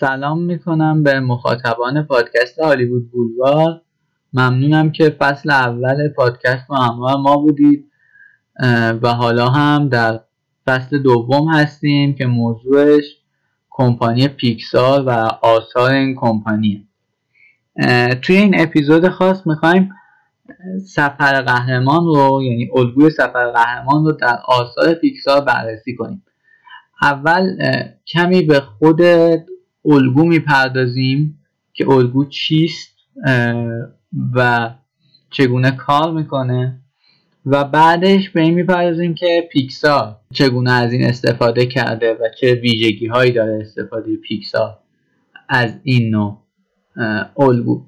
سلام می‌کنم به مخاطبان پادکست هالیوود بولوار. ممنونم که فصل اول پادکست با همراه ما بودید. و حالا هم در فصل دوم هستیم که موضوعش کمپانی پیکسار و آثار این کمپانی. توی این اپیزود خاص می‌خوایم سفر قهرمان رو یعنی الگوی سفر قهرمان رو در آثار پیکسار بررسی کنیم. اول کمی به خود الگو می‌پردازیم که الگو چیست و چگونه کار می‌کنه. و بعدش به این می‌پردازیم که پیکسار چگونه از این استفاده کرده و چه ویژگی هایی داره استفاده پیکسار از این نوع الگو.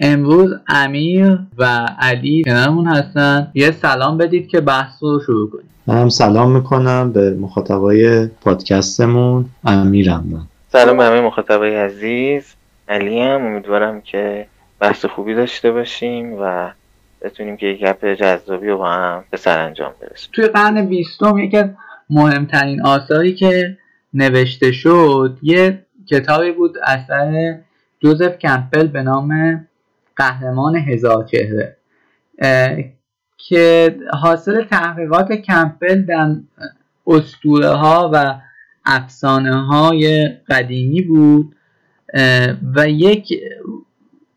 امروز امیر و علی کنارمون هستن. یه سلام بدید که بحث رو شروع کنیم. من سلام می‌کنم به مخاطبای پادکستمون امیرم من. سلام به همه مخاطبای عزیز. علی هم امیدوارم که بحث خوبی داشته باشیم و بتونیم که یک گپ جذابی رو با هم به سرانجام برسیم. توی قرن بیستم یکی از مهمترین آثاری که نوشته شد یه کتابی بود اثر جوزف کمپل به نام قهرمان هزار چهره که حاصل تحقیقات کمپل در اسطوره ها و افسانه های قدیمی بود و یک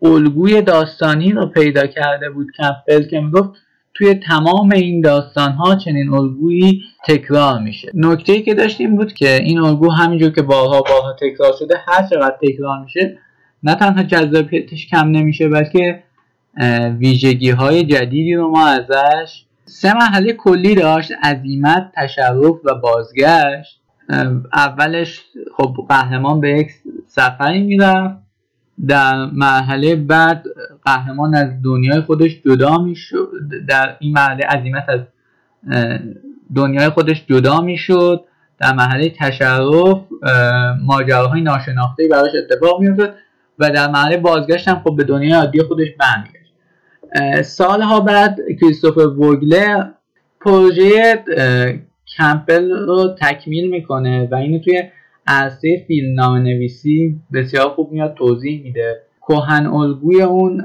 الگوی داستانی رو پیدا کرده بود کمپل که می‌گفت توی تمام این داستان ها چنین الگویی تکرار میشه. نکته که داشتیم بود که این الگو همینجور که بارها بارها تکرار شده هر چقدر تکرار میشه نه تنها جذابیتش کم نمیشه بلکه ویژگی های جدیدی رو ما ازش سه مرحله کلی داشت عظیمت تشرف و بازگشت. اولش خب قهرمان به یک سفری می‌رفت. در مرحله بعد قهرمان از دنیای خودش جدا می‌شد. در این مرحله عظیمت از دنیای خودش جدا می‌شد. در مرحله تشرف ماجراهای ناشناخته براش اتفاق میافتاد و در مرحله بازگشت هم خب به دنیای عادی خودش برمیگشت. سالها بعد کریستوفر وگلر پروژه کمپل رو تکمیل می‌کنه و اینو توی عرصه فیلم نام نویسی بسیار خوب میاد توضیح میده. کوهن الگوی اون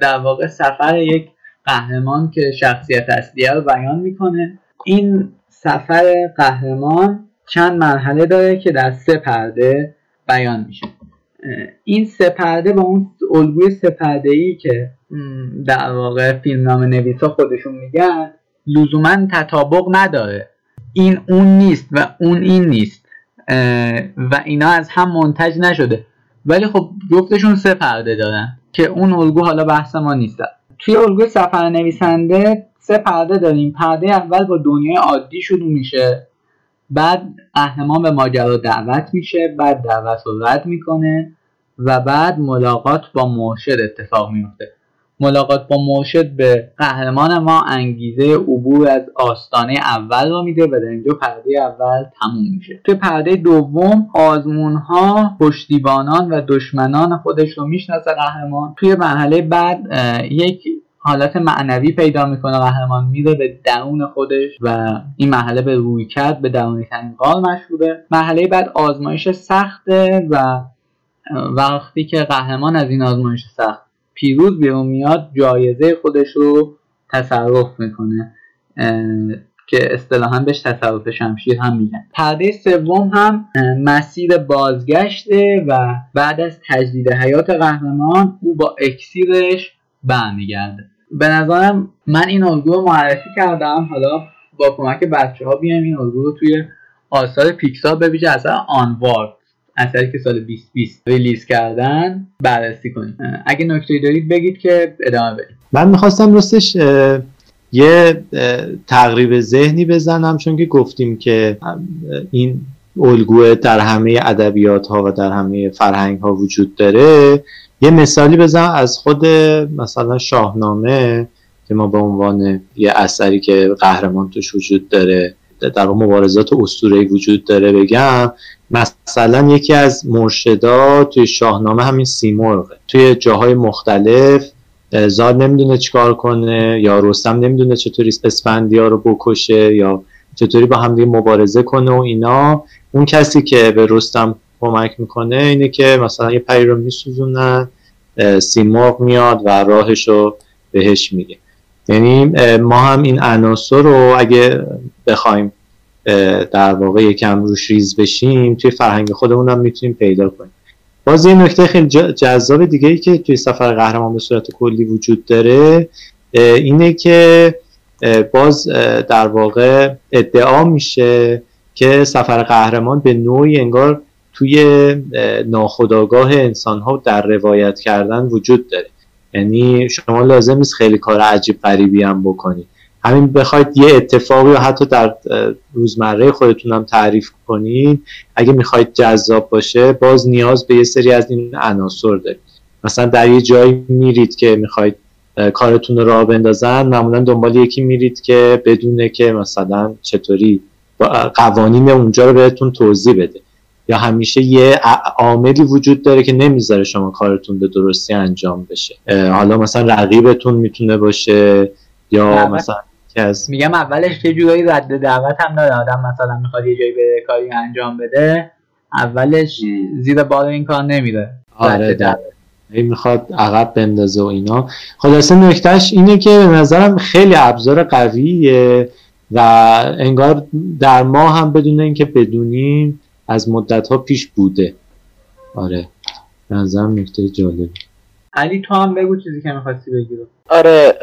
در واقع سفر یک قهرمان که شخصیت اصلیه رو بیان می‌کنه. این سفر قهرمان چند مرحله داره که در سه پرده بیان میشه. این سه پرده با اون الگوی سه پرده ای که در واقع فیلمنامه نویسا خودشون میگن لزوما تطابق نداره. این اون نیست و اون این نیست و اینا از هم منتج نشده. ولی خب جفتشون سه پرده دارن که اون الگو حالا بحث ما نیست. توی الگوی سفر نویسنده سه پرده داریم. پرده اول با دنیای عادی شروع میشه. بعد قهرمان به ماجرا دعوت میشه بعد دعوت رو رد می‌کنه و بعد ملاقات با مرشد اتفاق میفته ملاقات با مرشد به قهرمان ما انگیزه عبور از آستانه اول رو میده و در اینجا پرده اول تموم میشه. توی پرده دوم آزمون ها پشتیبانان و دشمنان خودش رو می‌شناسه قهرمان. توی مرحله بعد یک حالت معنوی پیدا می‌کنه. قهرمان میره به درون خودش و این مرحله به روی کرد به درون ترین قال مشهوره مرحله بعد آزمایش سخته و وقتی که قهرمان از این آزمایش سخت پیروز بیرون میاد جایزه خودش رو تصرف می‌کنه که اصطلاحا بهش تصرف شمشیر هم میگن. پرده سوم هم مسیر بازگشته و بعد از تجدید حیات قهرمان او با اکسیرش برمیگرده. به نظرم من این الگو رو معرفی کردم حالا با کمک بچه ها بیایم این الگو رو توی آثار پیکسار به ویژه اثر آنوارد. اثری که سال 2020 ریلیز کردن بررسی کنیم. اگه نکته دارید بگید که ادامه بدید من می‌خواستم راستش یه تقریب ذهنی بزنم چون که گفتیم که این الگوه در همه ادبیات ها و در همه فرهنگ ها وجود داره. یه مثالی بزنم از خود مثلا شاهنامه که ما به عنوان یه اثری که قهرمان توش وجود داره. در مبارزات اسطوره‌ای وجود داره بگم. مثلا یکی از مرشدا توی شاهنامه همین سیمرغ. توی جاهای مختلف زاد نمی‌دونه چیکار کنه یا رستم نمی‌دونه چطوری اسفندیار رو بکشه یا چطوری با هم مبارزه کنه و اینا. اون کسی که به رستم کمک می‌کنه اینه که مثلا یه پری رو میسوزونن سیمرغ میاد و راهش رو بهش میگه. یعنی ما هم این عناصر رو اگه بخوایم در واقع یکم روش ریز بشیم توی فرهنگ خودمون هم می‌تونیم پیدا کنیم. باز یه نکته خیلی جذاب دیگه ای که توی سفر قهرمان به صورت کلی وجود داره اینه که باز در واقع ادعا میشه که سفر قهرمان به نوعی انگار توی ناخداگاه انسان ها در روایت کردن وجود داره. یعنی شما لازم نیست خیلی کار عجیب غریبی هم بکنید همین بخواید یه اتفاقی یا حتی در روزمره خودتون هم تعریف کنید اگه می‌خواید جذاب باشه باز نیاز به یه سری از این عناصر دارید. مثلا در یه جایی میرید که می‌خواید کارتون رو راه بندازن معمولا دنبال یکی میرید که بدونه که مثلا چطوری قوانین اونجا رو بهتون توضیح بده. یا همیشه یه عاملی وجود داره که نمی‌ذاره شما کارتون به درستی انجام بشه. حالا مثلا رقیبتون می‌تونه باشه یا مثلا از میگم اولش یه جورایی رد دعوت هم داره. آدم مثلا می‌خواد یه جایی به کاری انجام بده. اولش زیر بار این کار نمیره. آره می‌خواد عقب بندازه و اینا. خلاصه نکتهش اینه که به نظرم خیلی ابزار قویه و انگار در ما هم بدون اینکه بدونیم از مدت ها پیش بوده. آره. نظرم نکته جالبی علی تو هم بگو چیزی که می‌خواستی بگی آره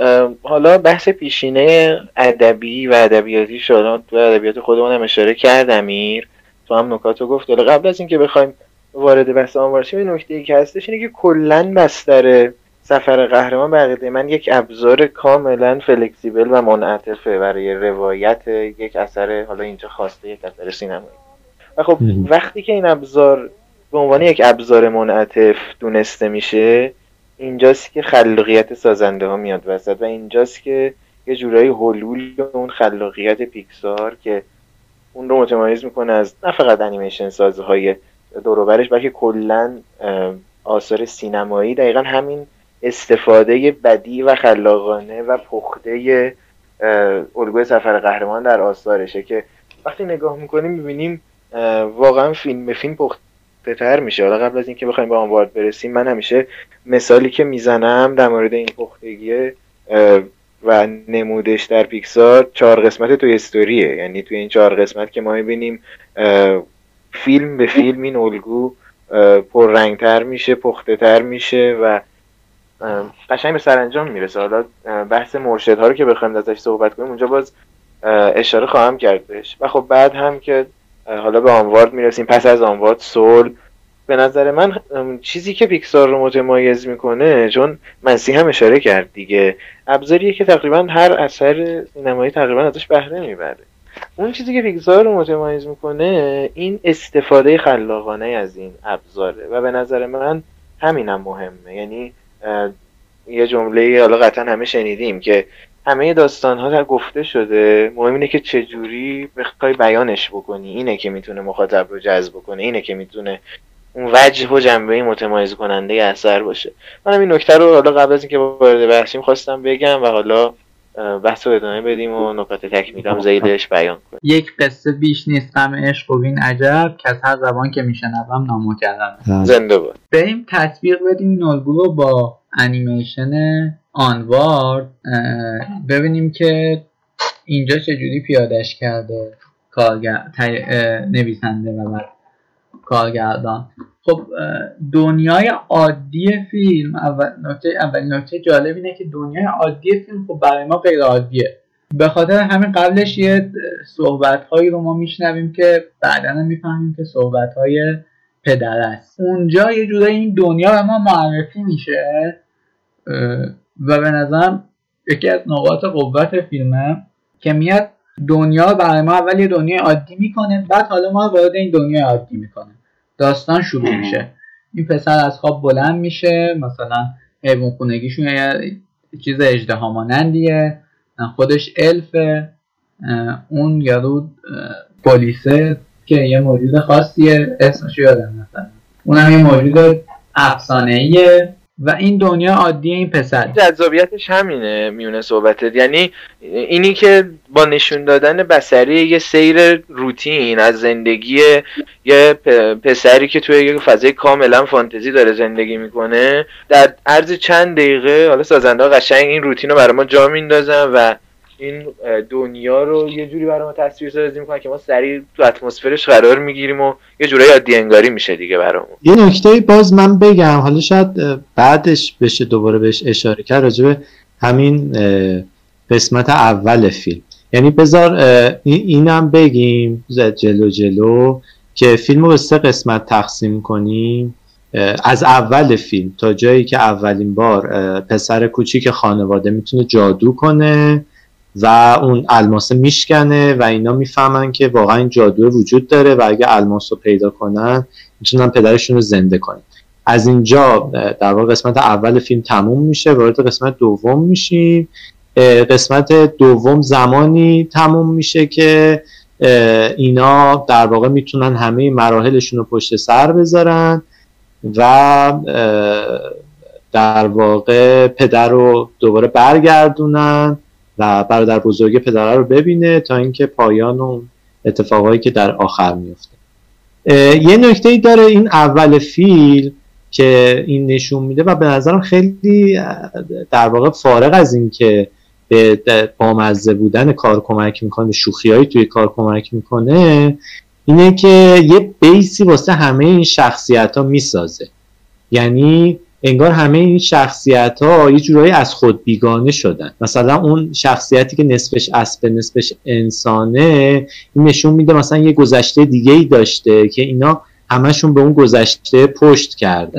حالا بحث پیشینه ادبی و ادبیاتی شد تو ادبیات خودمون هم اشاره کرد امیر. تو هم نکات رو گفت. حالا قبل از اینکه بخوایم وارد بحث آن باشیم این نکته ای که هستش اینه که کلا بستر سفر قهرمان بقیده من یک ابزار کاملا فلکسیبل و منعطفه برای روایت یک اثر حالا اینجا خواسته یک اثر سینمایی. و خب وقتی که این ابزار به عنوان یک ابزار منعطف دونسته میشه اینجاست که خلاقیت سازنده ها میاد وسط و اینجاست که یه جورایی حلول اون خلاقیت پیکسار که اون رو متمایز می‌کنه از نه فقط انیمیشن سازهای دوروبرش بلکه کلا آثار سینمایی. دقیقا همین استفاده بدی و خلاقانه و پخته الگوی سفر قهرمان در آثارشه که وقتی نگاه می‌کنیم می‌بینیم واقعا فیلم به فیلم پخته تر میشه. حالا قبل از اینکه بخوایم به آن برسیم من همیشه مثالی که می‌زنم در مورد این پختگی و نمودش در پیکسار چهار قسمت توی استوریه. یعنی توی این چهار قسمت که ما می‌بینیم فیلم به فیلم این الگو پررنگتر میشه پخته تر میشه و قشنگ به سرانجام می‌رسه. حالا بحث مرشدها رو که بخوایم ازش صحبت کنیم اونجا باز اشاره خواهم کرد بهش. و خب بعد هم که حالا به آنوارد می‌رسیم. پس از آنوارد سول به نظر من چیزی که پیکسار رو متمایز می‌کنه چون منسی هم اشاره کرد دیگه ابزاریه که تقریبا هر اثر سینمایی تقریبا ازش بهره می‌بره. اون چیزی که پیکسار رو متمایز می‌کنه این استفاده خلاقانه از این ابزاره. و به نظر من همینم مهمه. یعنی یه جمله حالا قطعا همه شنیدیم که همه داستان ها در گفته شده. مهم اینه که چجوری بخوای بیانش بکنی. اینه که می‌تونه مخاطب رو جذب کنه اینه که می‌تونه اون وجه و جنبه متمایز کننده اثر باشه. منم این نکته رو حالا قبل از اینکه وارد بحثیم خواستم بگم و حالا بحث رو ادامه بدیم و نکات تکمیلم زیلش بیان کنیم. یک قصه بیش نیست. غم عشق و این عجب که از هر زبان که میشنوم نامو کردن زنده بود بریم تطبیق بدیم این الگو رو با انیمیشن آنوارد ببینیم که اینجا چجوری پیادش کرده کارگر نویسنده و بعد کارگردان. خب دنیای عادی فیلم اول نکته اول نکته جالب اینه که دنیای عادی فیلم خب برای ما غیر عادیه. به خاطر همین قبلش یه صحبت هایی رو ما میشنویم که بعدا می‌فهمیم که صحبت های پدر است. اونجا یه جورایی این دنیا به ما معرفی میشه و به نظرم یکی از نقاط قوت فیلمه که میاد دنیا برای ما اول یه دنیای عادی می‌کنه بعد حالا ما وارد این دنیای عادی می‌کنه. داستان شروع میشه. این پسر از خواب بلند میشه مثلا حیوان خونگیشون چیز اجده مانندیه خودش الفه اون یارو پلیسه که یه موجود خاصیه اسمش یادم مثلا اون هم یه موجود افسانه ایه و این دنیا عادی این پسر. جذابیتش همینه میونه صحبتت یعنی اینی که با نشون دادن بسری یه سیر روتین از زندگی یه پسری که توی یه فضای کاملا فانتزی داره زندگی می‌کنه در عرض چند دقیقه حالا سازنده قشنگ این روتین رو برای ما جا میندازن و این دنیا رو یه جوری برای ما تصویر سازی می‌کنن که ما سریع تو اتمسفرش قرار می‌گیریم و یه جورایی عادی انگاری میشه دیگه برامون. یه نکته باز من بگم حالا شاید بعدش بشه دوباره بهش اشاره کرد راجبه همین قسمت اول فیلم. یعنی بذار اینم بگیم جلو جلو که فیلم رو به سه قسمت تقسیم کنیم. از اول فیلم تا جایی که اولین بار پسر کوچیک خانواده می‌تونه جادو کنه. و اون الماس میشکنه و اینا می‌فهمن که واقعا این جادو وجود داره و اگه الماس رو پیدا کنن می‌تونن پدرشون رو زنده کنن. از اینجا در واقع قسمت اول فیلم تموم میشه وارد قسمت دوم میشیم. قسمت دوم زمانی تموم میشه که اینا در واقع می‌تونن همه مراحلشون رو پشت سر بذارن و در واقع پدر رو دوباره برگردونن و برادر بزرگ پدره رو ببینه تا اینکه پایان و اتفاقایی که در آخر میفته. یه نکته ای داره این اول فیلم که این نشون میده و به نظرم خیلی در واقع فارغ از این که به بامزه بودن کار کمک می‌کنه شوخیایی توی کار کمک می‌کنه اینه که یه بیسی واسه همه این شخصیت ها می‌سازه. یعنی انگار همه این شخصیت ها یه جورایی از خود بیگانه شدن. مثلا اون شخصیتی که نصفش اسب نصفش انسانه این نشون میده مثلا یه گذشته دیگه ای داشته که اینا همشون به اون گذشته پشت کرد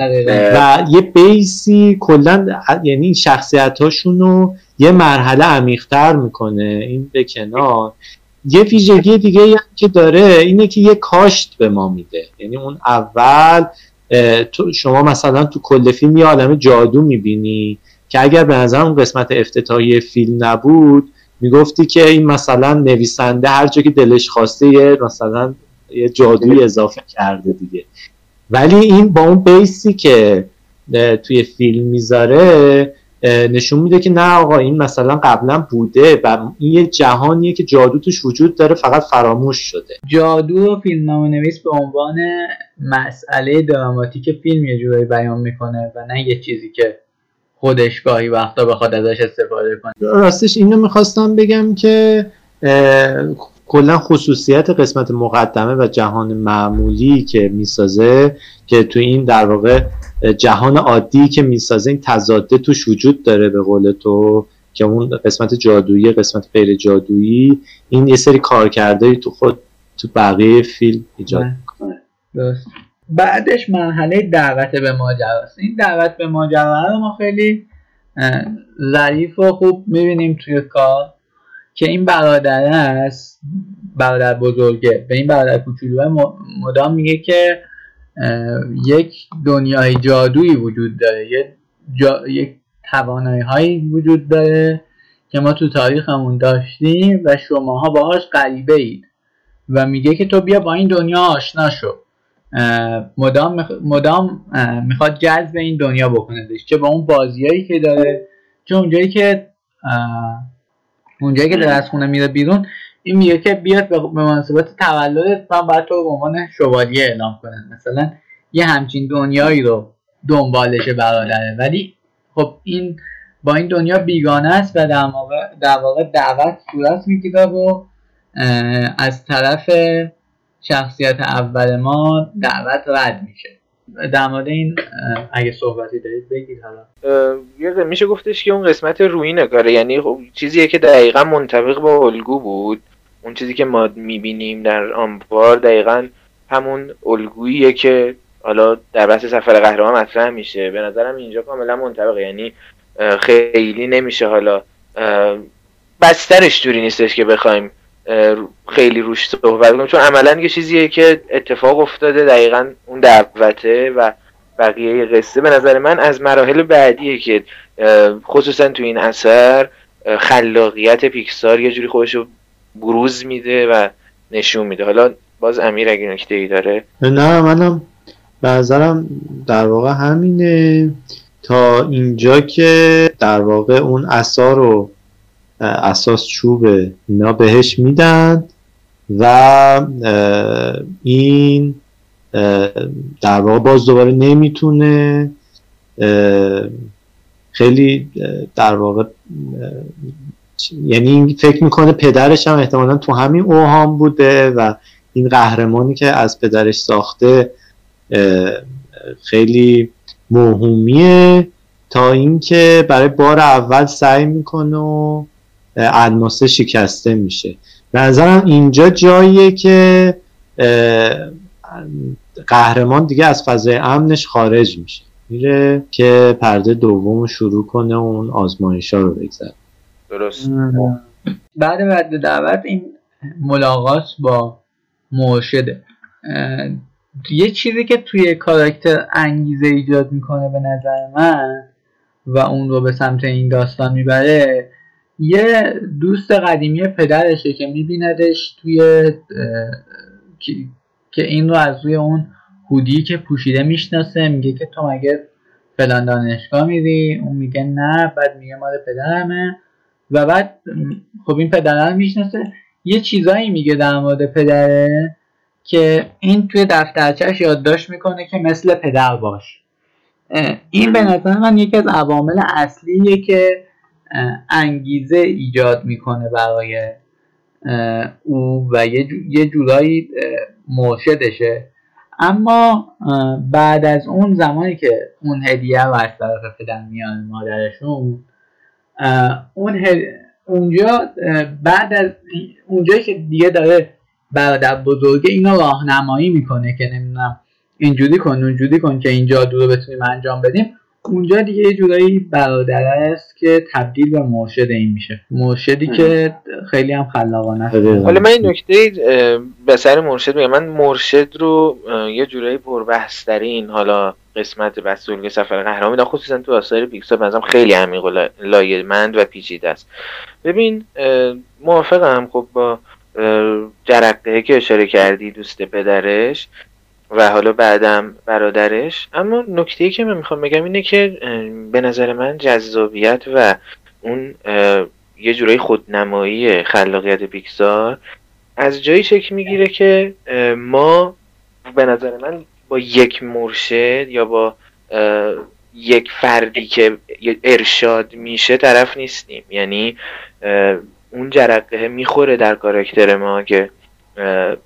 و یه بیسی کلا یعنی شخصیت هاشون رو یه مرحله عمیقتر می‌کنه. این به کنار. یه ویژگی دیگه هم که داره اینه که یه کاشت به ما میده. یعنی اون اول تو شما مثلا تو کل فیلم یه عالم جادو می‌بینی که اگر به نظر اون قسمت افتتاحی فیلم نبود می‌گفتی که این مثلا نویسنده هر جا که دلش خواسته یه مثلا یه جادوی اضافه کرده دیگه. ولی این با اون بیسی که توی فیلم می‌ذاره نشون میده که نه آقا این مثلا قبلا بوده و این یه جهانیه که جادو توش وجود داره فقط فراموش شده. جادو و فیلم نویس به عنوان مسئله دراماتیک فیلم یه جورایی بیان می‌کنه و نه یه چیزی که خودش گاهی وقتا بخواد ازش استفاده کنه. راستش اینو می‌خواستم بگم که کلا خصوصیت قسمت مقدمه و جهان معمولی که می‌سازه که تو این در واقع جهان عادی که می‌سازه این تضاده توش وجود داره به قول تو که اون قسمت جادویی قسمت غیر جادویی این یه سری کار کرده تو خود تو بقیه فیلم ایجاد بعدش مرحله دعوت به ماجراست این دعوت به ماجرا رو ما خیلی ظریف و خوب می‌بینیم توی کار. که این برادر است برادر بزرگه. به این برادر کوچولو مدام میگه که یک دنیای جادویی وجود داره. یک, جا... یک توانایی هایی وجود داره که ما تو تاریخمون داشتیم و شماها باهاش غریبه اید و میگه که تو بیا با این دنیا آشنا شو. مدام, مدام می‌خواد جذب این دنیا بکنه. چه با اون بازیایی که داره چه اونجایی که اونجایی که در از خونه میره بیرون این میگه که بیاد به مناسبت تولدت من باید تو به عنوان شوالیه اعلام کنن مثلا یه همچین دنیایی رو دنبالش برادره. ولی خب این با این دنیا بیگانه است و در در واقع دعوت صورت می‌گیره و از طرف شخصیت اول ما دعوت رد میشه. در مورد این اگه صحبتی دارید بگید حالا. میشه گفتش که اون قسمت روی کاره. یعنی خب چیزیه که دقیقا منطبق با الگو بود. اون چیزی که ما می‌بینیم در آنبار دقیقا همون الگوییه که حالا در بحث سفر قهرمان مطرح میشه. به نظرم اینجا کاملا منطبقه. یعنی خیلی نمیشه حالا بسترش جوری نیستش که بخوایم خیلی روش صحبت کنیم چون عملا یه چیزیه که اتفاق افتاده دقیقا اون دعوته و بقیه قصه. به نظر من از مراحل بعدیه که خصوصا تو این اثر خلاقیت پیکسار یه جوری خودشو بروز میده و نشون میده. حالا باز امیر اگه نکته ای داره. نه منم به نظرم در واقع همینه. تا اینجا که در واقع اون اصا رو اساس چوبه اینا بهش میدن و این در واقع باز دوباره نمی‌تونه خیلی در واقع یعنی فکر می‌کنه پدرش هم احتمالا تو همین اوهام بوده و این قهرمانی که از پدرش ساخته خیلی موهومیه تا اینکه برای بار اول سعی می‌کنه و الماسه شکسته میشه. به نظرم اینجا جاییه که قهرمان دیگه از فضای امنش خارج میشه. میره که پرده دوم شروع کنه اون آزمایش ها رو بگذره. درست. بعد بعد دعوت این ملاقات با مرشده. یه چیزی که توی کاراکتر انگیزه ایجاد می‌کنه به نظر من و اون رو به سمت این داستان می‌بره یه دوست قدیمی پدرشه که میبیندش توی که این رو از روی اون هودی که پوشیده می‌شناسه میگه که تو مگه فلان دانشگاه میری؟ اون میگه نه بعد میگه مال پدرمه. و بعد خب این پدرم می‌شناسه. یه چیزایی میگه در مورد پدره که این توی دفترچهش یادداشت می‌کنه که مثل پدر باش. این به نظر من یکی از عوامل اصلیه که انگیزه ایجاد می‌کنه برای او و یه جورایی مرشدشه. اما بعد از اون زمانی که اون هدیه و از طرف پدر میان مادرشون اون اونجا بعد از اونجایی که دیگه داره برادر بزرگه اینو راهنمایی می‌کنه که نمی‌دونم اینجوری کن اونجوری کن که این جادو رو بتونیم انجام بدیم. اونجا دیگه یه جورایی برادر است که تبدیل به مرشد این میشه. مرشدی که خیلی هم خلاقانه است. حالا من این نکته به سر مرشد میگم. من مرشد رو یه جورایی پربحثترین حالا قسمت بسولگ سفر قهرمان میدم خصوصا تو آثار پیکسار بنظرم خیلی عمیق و لایمند و پیچیده است. ببین موافقم. خب با جرقه که اشاره کردی دوست پدرش و حالا بعدم برادرش. اما نکته که من می‌خوام بگم اینه که به نظر من جذابیت و اون یه جورایی خودنمایی خلاقیت پیکسار از جایی شکل می‌گیره که ما به نظر من با یک مرشد یا با یک فردی که ارشاد میشه طرف نیستیم. یعنی اون جرقه می‌خوره در کاراکتر ما که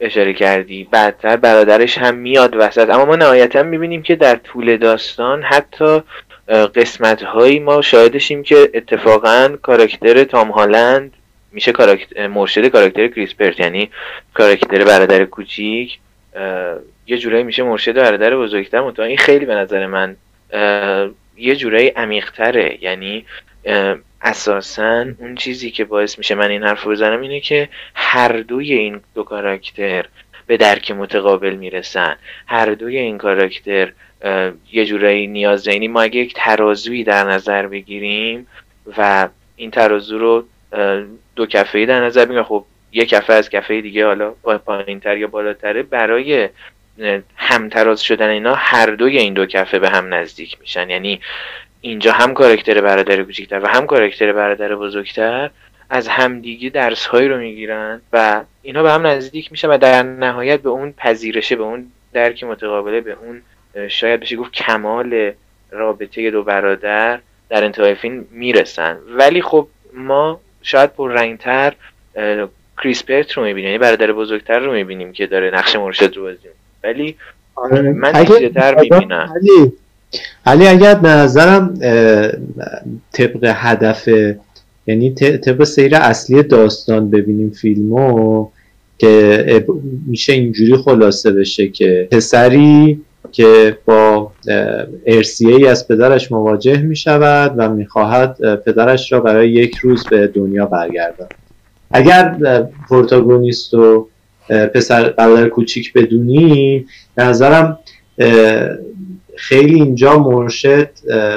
اشاره کردی بعدتر برادرش هم میاد وسط. اما ما نهایتا می‌بینیم که در طول داستان حتی قسمت هایی ما شاهدشیم که اتفاقا کاراکتر تام هالند میشه کاراکتر مرشد کاراکتر کریسپرت یعنی کاراکتر برادر کوچیک. یه جورایی میشه مرشد برادر بزرگتر. متوجه این خیلی به نظر من یه جورایی عمیقتره. یعنی اساسا اون چیزی که باعث میشه من این حرف بزنم اینه که هر دوی این دو کاراکتر به درک متقابل می‌رسن. هر دوی این کاراکتر یه جورایی نیاز یعنی ما اگه یک ترازویی در نظر بگیریم و این ترازو رو دو کفه در نظر بگیریم خب یه کفه از کفه دیگه حالا پایین تر یا بالاتره برای همتراز شدن اینا هر دوی این دو کفه به هم نزدیک میشن. یعنی اینجا هم کارکتر برادر کوچکتر و هم کارکتر برادر بزرگتر از همدیگه درس هایی رو می‌گیرن و اینا به هم نزدیک میشن و در نهایت به اون پذیرشه به اون درک متقابله به اون شاید بشه گفت کمال رابطه دو برادر در انتهای فیلم می‌رسن. ولی خب ما شاید پر رنگتر کریسپرت رو می‌بینیم یعنی برادر بزرگتر رو می‌بینیم که داره نقش مرشد رو بازی ولی آره. من تر می‌بینم. علی اگر به نظرم طبق هدف یعنی طبق سیر اصلی داستان ببینیم فیلمو که میشه اینجوری خلاصه بشه که پسری که با ارسیه ای از پدرش مواجه می شود و می‌خواهد پدرش را برای یک روز به دنیا برگردان اگر پروتاگونیست و پسر برادر کوچیک بدونیم به نظرم خیلی اینجا مرشد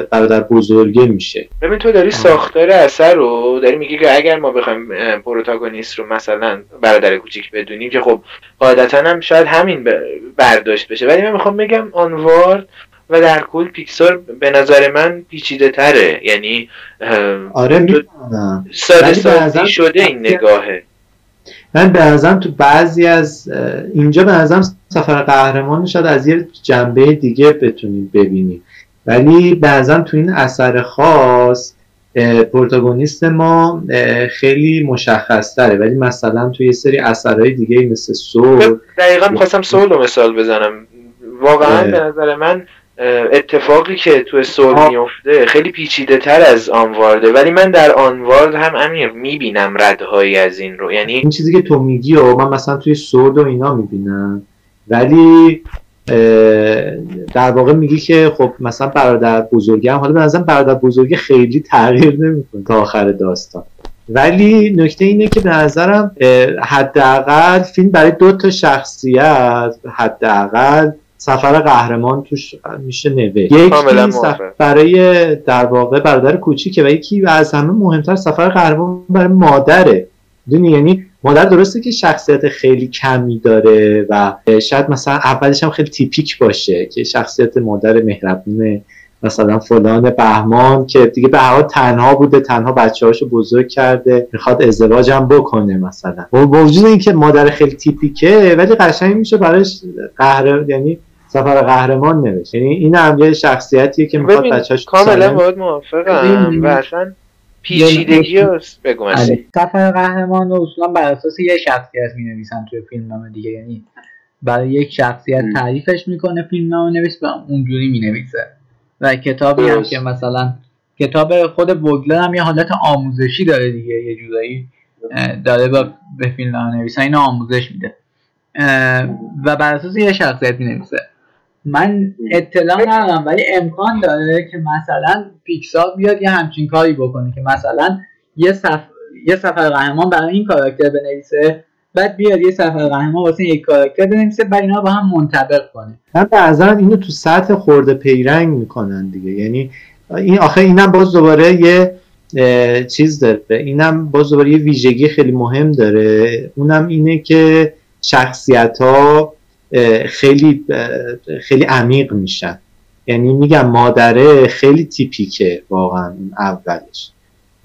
برادر بزرگه میشه. ببین تو داری ساختار اثر رو داری میگی که اگر ما بخوایم پروتاگونیست رو مثلا برادر کوچیک بدونیم که خب قاعدتا هم شاید همین برداشت بشه. ولی من می‌خوام بگم آنوار و در کل پیکسار به نظر من پیچیده تره. یعنی آره ساده سازی شده این نگاهه. من به نظرم تو بعضی از اینجا به نظرم سفر قهرمان شاید از یه جنبه دیگه بتونیم ببینیم. ولی به نظرم تو این اثر خاص پروتاگونیست ما خیلی مشخص تره ولی مثلا تو یه سری اثرهای دیگه مثل سول دقیقا می‌خواستم سول رو مثال بزنم. واقعا به نظر من اتفاقی که تو سول میفته خیلی پیچیده تر از آنوارده. ولی من در آنوارد هم امیر می‌بینم ردهایی از این رو. یعنی این چیزی که تو میگی و من مثلا توی سول و اینا می‌بینم. ولی در واقع میگی که خب مثلا برادر بزرگی هم حالا به نظرم برادر بزرگی خیلی تغییر نمی‌کنه تا آخر داستان. ولی نکته اینه که به نظرم حداقل فیلم برای دو تا شخصیت حداقل سفر قهرمان توش میشه نوشت. یکی برای در واقع برادر کوچیکه و یکی و از همه مهمتر سفر قهرمان برای مادره. دونی یعنی مادر درسته که شخصیت خیلی کمی داره و شاید مثلا اولش هم خیلی تیپیک باشه که شخصیت مادر مهربونه مثلا فلان بهمان که دیگه به حال تنها بوده تنها بچه هاشو بزرگ کرده می‌خواد ازدواج هم بکنه مثلا. با وجود اینکه مادر خیلی تیپیکه ولی قشنگ میشه براش قهر یعنی سفر قهرمان نوشت. یعنی این هم یه شخصیتیه که می‌خواد بچه‌اش کاملا باید موافقم. و اصلا پیچیدگی هست بگو آره. سفر قهرمان رو اصولا بر اساس یه شخصیت می نویسن توی فیلم نامه دیگه. یعنی برای یک شخصیت تعریفش می‌کنه فیلم نامه نویس و اونجوری می نویسه و کتابی هم که مثلا کتاب خود بوگلر هم یه حالت آموزشی داره دیگه. یه جورایی داره با به فیلم نامه نویسن اینو آموزش میده. و بر اساس یه شخصیت می نویسه من اطلاع ندارم ولی امکان داره که مثلا پیکسار بیاد یه همچین کاری بکنه که مثلا یه سفر یه سفر قهرمان برای این کاراکتر بنویسه بعد بیاد یه سفر قهرمان واسه یک کاراکتر بنویسه بعد اینا با هم منطبق کنه. من بعضا اینو تو سطح خورده پیرنگ می‌کنن دیگه. یعنی این آخه اینم باز دوباره یه چیز داره. اینم باز دوباره یه ویژگی خیلی مهم داره. اونم اینه که شخصیت ها خیلی خیلی عمیق میشن. یعنی میگم مادره خیلی تیپیکه واقعا اولش.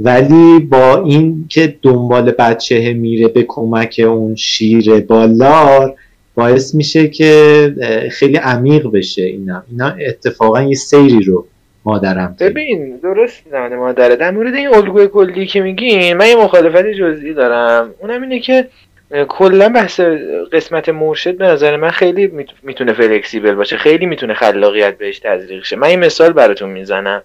ولی با این که دنبال بچه میره به کمک اون شیر بالار باعث میشه که خیلی عمیق بشه اینا. اینا اتفاقا یه سیری رو مادرم ببین درست زمان مادره. در مورد این الگوی کلی که میگین من یه مخالفت جزئی دارم. اونم اینه که کلا بحث قسمت مرشد به نظر من خیلی می‌تونه فلکسیبل باشه خیلی می‌تونه خلاقیت بهش تزریق شه. من این مثال براتون می‌زنم.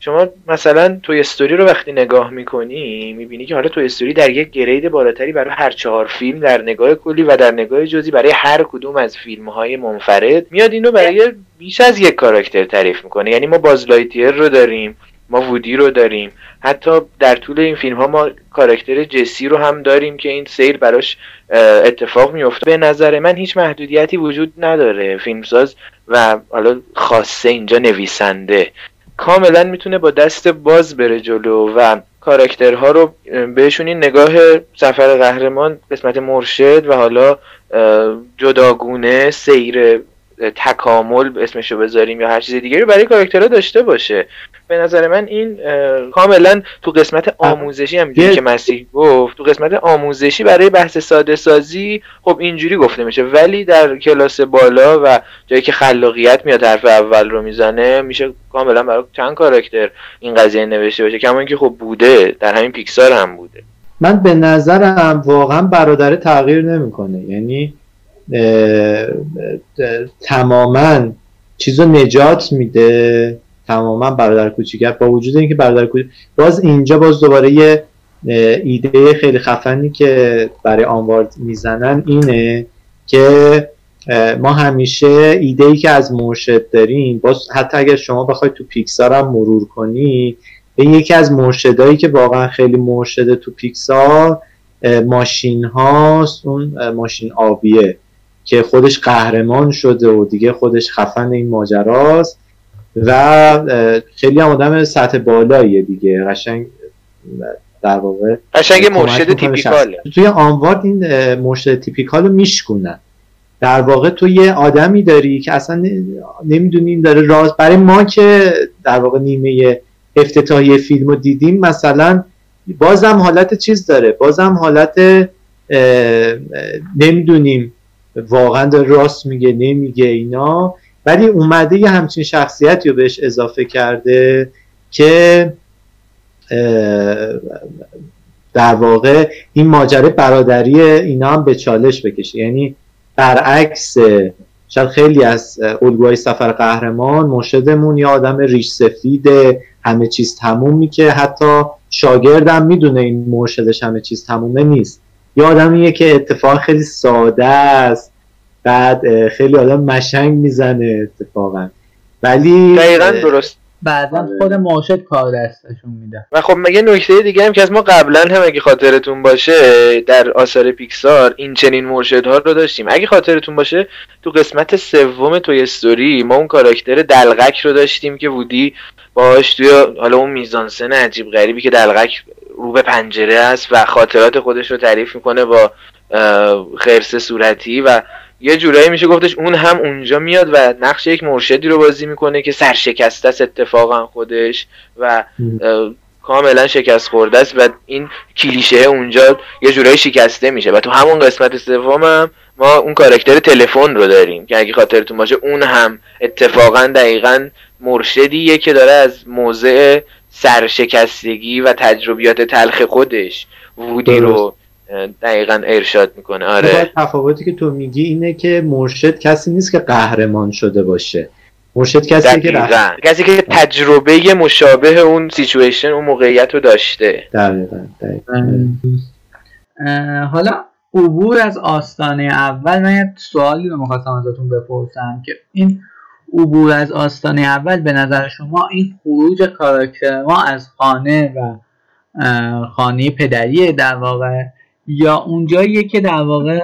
شما مثلا توی استوری رو وقتی نگاه می‌کنی می‌بینی که حالا توی استوری در یک گرید بالاتری برای هر چهار فیلم در نگاه کلی و در نگاه جزئی برای هر کدوم از فیلم های منفرد میاد اینو برای بیش از یک کاراکتر تعریف می‌کنه. یعنی ما بازلایتیر رو داریم. ما وودی رو داریم. حتی در طول این فیلم ها ما کاراکتر جسی رو هم داریم که این سیر براش اتفاق میفته به نظر من هیچ محدودیتی وجود نداره فیلمساز و حالا خاصه اینجا نویسنده. کاملا می‌تونه با دست باز بره جلو و کاراکترها رو بهشون این نگاه سفر قهرمان قسمت مرشد و حالا جداگونه سیر تکامل اسمشو بذاریم یا هر چیز دیگری رو برای کاراکترها داشته باشه. به نظر من این کاملا تو قسمت آموزشی هم که مسیح گفت تو قسمت آموزشی برای بحث ساده سازی خب اینجوری گفته میشه. ولی در کلاس بالا و جایی که خلاقیت میاد حرف اول رو می‌زنه میشه کاملا برای چند کاراکتر این قضیه نوشته باشه. کما اینکه خب بوده در همین پیکسار هم بوده. من به نظرم واقعا برادره تغییر نمی‌کنه. یعنی تماما چیزو نجات میده تماما برادر کوچیک با وجود اینکه برادر کوچیک باز اینجا باز دوباره یه ایده خیلی خفنی که برای آنوارد می‌زنن اینه که ما همیشه ایده ای که از مرشد داریم باز حتی اگر شما بخواید تو پیکسار هم مرور کنی به یکی از مرشدایی که واقعا خیلی مرشده تو پیکسار ماشین هاست اون ماشین آبیه. که خودش قهرمان شده و دیگه خودش خفن این ماجراست و خیلی هم آدم سطح بالاییه دیگه. قشنگ در واقع قشنگ مرشد تیپیکاله. توی آنوارد این مرشد تیپیکال رو میشکنن در واقع تو یه آدمی داری که اصلا نمی‌دونی این داره راز برای ما که در واقع نیمه افتتاحی فیلم رو دیدیم مثلا بازم حالت چیز داره. بازم حالت نمی‌دونیم. واقعا داره راست میگه نمیگه اینا. ولی اومده یه همچین شخصیتی رو بهش اضافه کرده که در واقع این ماجره برادری اینا هم به چالش بکشه. یعنی برعکس شاید خیلی از الگوهای سفر قهرمان مرشدمون یا آدم ریش سفید همه چیز تمومی که حتی شاگردم می‌دونه این مرشدش همه چیز تمومه نیست. یا آدمیه که اتفاق خیلی ساده است. بعد خیلی آدم مشنگ می‌زنه اتفاقا. ولی دقیقا درست. بعدا آره. خود مرشد کار دستشون میده. و خب مگه نکته دیگه هم که از ما قبلا هم اگه خاطرتون باشه در آثار پیکسار این چنین مرشدها رو داشتیم. اگه خاطرتون باشه تو قسمت سوم توی استوری ما اون کاراکتر دلغک رو داشتیم که وودی باهاش توی حالا اون میزانسن عجیب غریبی که دلغک رو به پنجره است و خاطرات خودش رو تعریف می‌کنه با خرس صورتی و یه جورایی میشه گفتش اون هم اونجا میاد و نقش یک مرشدی رو بازی می‌کنه که سرشکسته است اتفاقا خودش و کاملا شکست خورده است و این کلیشه اونجا یه جورایی شکسته میشه و تو همون قسمت سوم هم ما اون کارکتر تلفن رو داریم که اگه خاطرتون باشه اون هم اتفاقا دقیقا مرشدیه که داره از موضع سرشکستگی و تجربیات تلخ خودش وودی رو دقیقا ارشاد می‌کنه. آره. تفاوتی که تو میگی اینه که مرشد کسی نیست که قهرمان شده باشه. مرشد کسی که رفت... کسی که تجربه مشابه اون سیچویشن اون موقعیت رو داشته. دقیقا, حالا عبور از آستانه اول من یه سوالی رو می‌خواستم ازتون بپرسم که این عبور از آستانه اول به نظر شما این خروج کاراکتر ما از خانه و خانه پدری در واقع یا اونجاییه که در واقع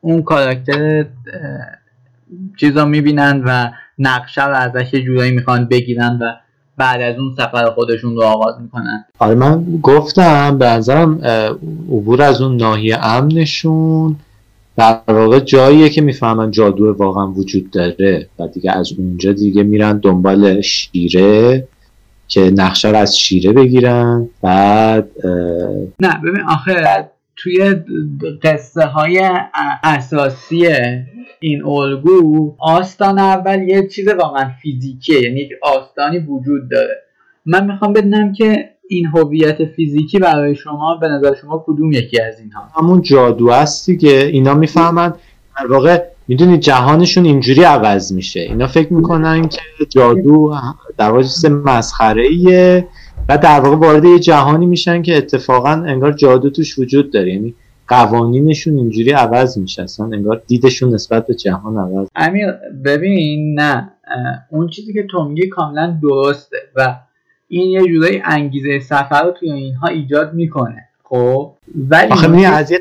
اون کاراکتر چیزا می‌بینن و نقشه رو ازش جورایی می‌خوان بگیرن و بعد از اون سفر خودشون رو آغاز می‌کنن. آره من گفتم به نظرم عبور از اون ناحیه امنشون در واقع جاییه که می‌فهمن جادو واقعا وجود داره و دیگه از اونجا دیگه میرن دنبال شیره که نقشه رو از شیره بگیرن. بعد نه ببین آخه توی قصه های اساسی این الگو آستان اول یه چیز واقعا فیزیکیه یعنی یک آستانی وجود داره. من می‌خوام بدونم که این هویت فیزیکی برای شما به نظر شما کدوم یکی از اینها؟ همون جادو است دیگه. اینا می‌فهمن. در واقع می‌دونی جهانشون اینجوری عوض میشه. اینا فکر می‌کنن که جادو در واقع مسخره ایه و در واقع وارد یه جهانی میشن که اتفاقا انگار جادو توش وجود داره. یعنی قوانینشون اینجوری عوض میشه. اصلا انگار دیدشون نسبت به جهان عوض امیر ببین نه. اون چیزی که تو میگی کاملا درسته و این یه جورایی انگیزه سفر رو توی اینها ایجاد می‌کنه. خب؟ ولی آخه از یه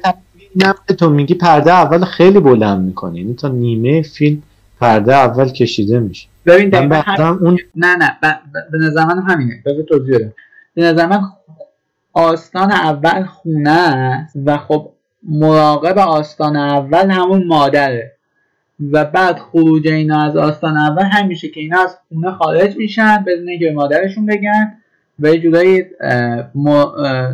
تو میگی پرده اول خیلی بلند می‌کنه یعنی تا نیمه فیلم پرده اول کشیده میشه. ببین اون... نه نه به نظر من همینه. بذار توضیح بدم. به نظر من آستان اول خونه است و خب مراقب آستان اول همون مادره. و بعد خروج اینا از آستان اول همیشه که اینا از خونه خارج میشن بدون اینکه به مادرشون بگن و یه جورایی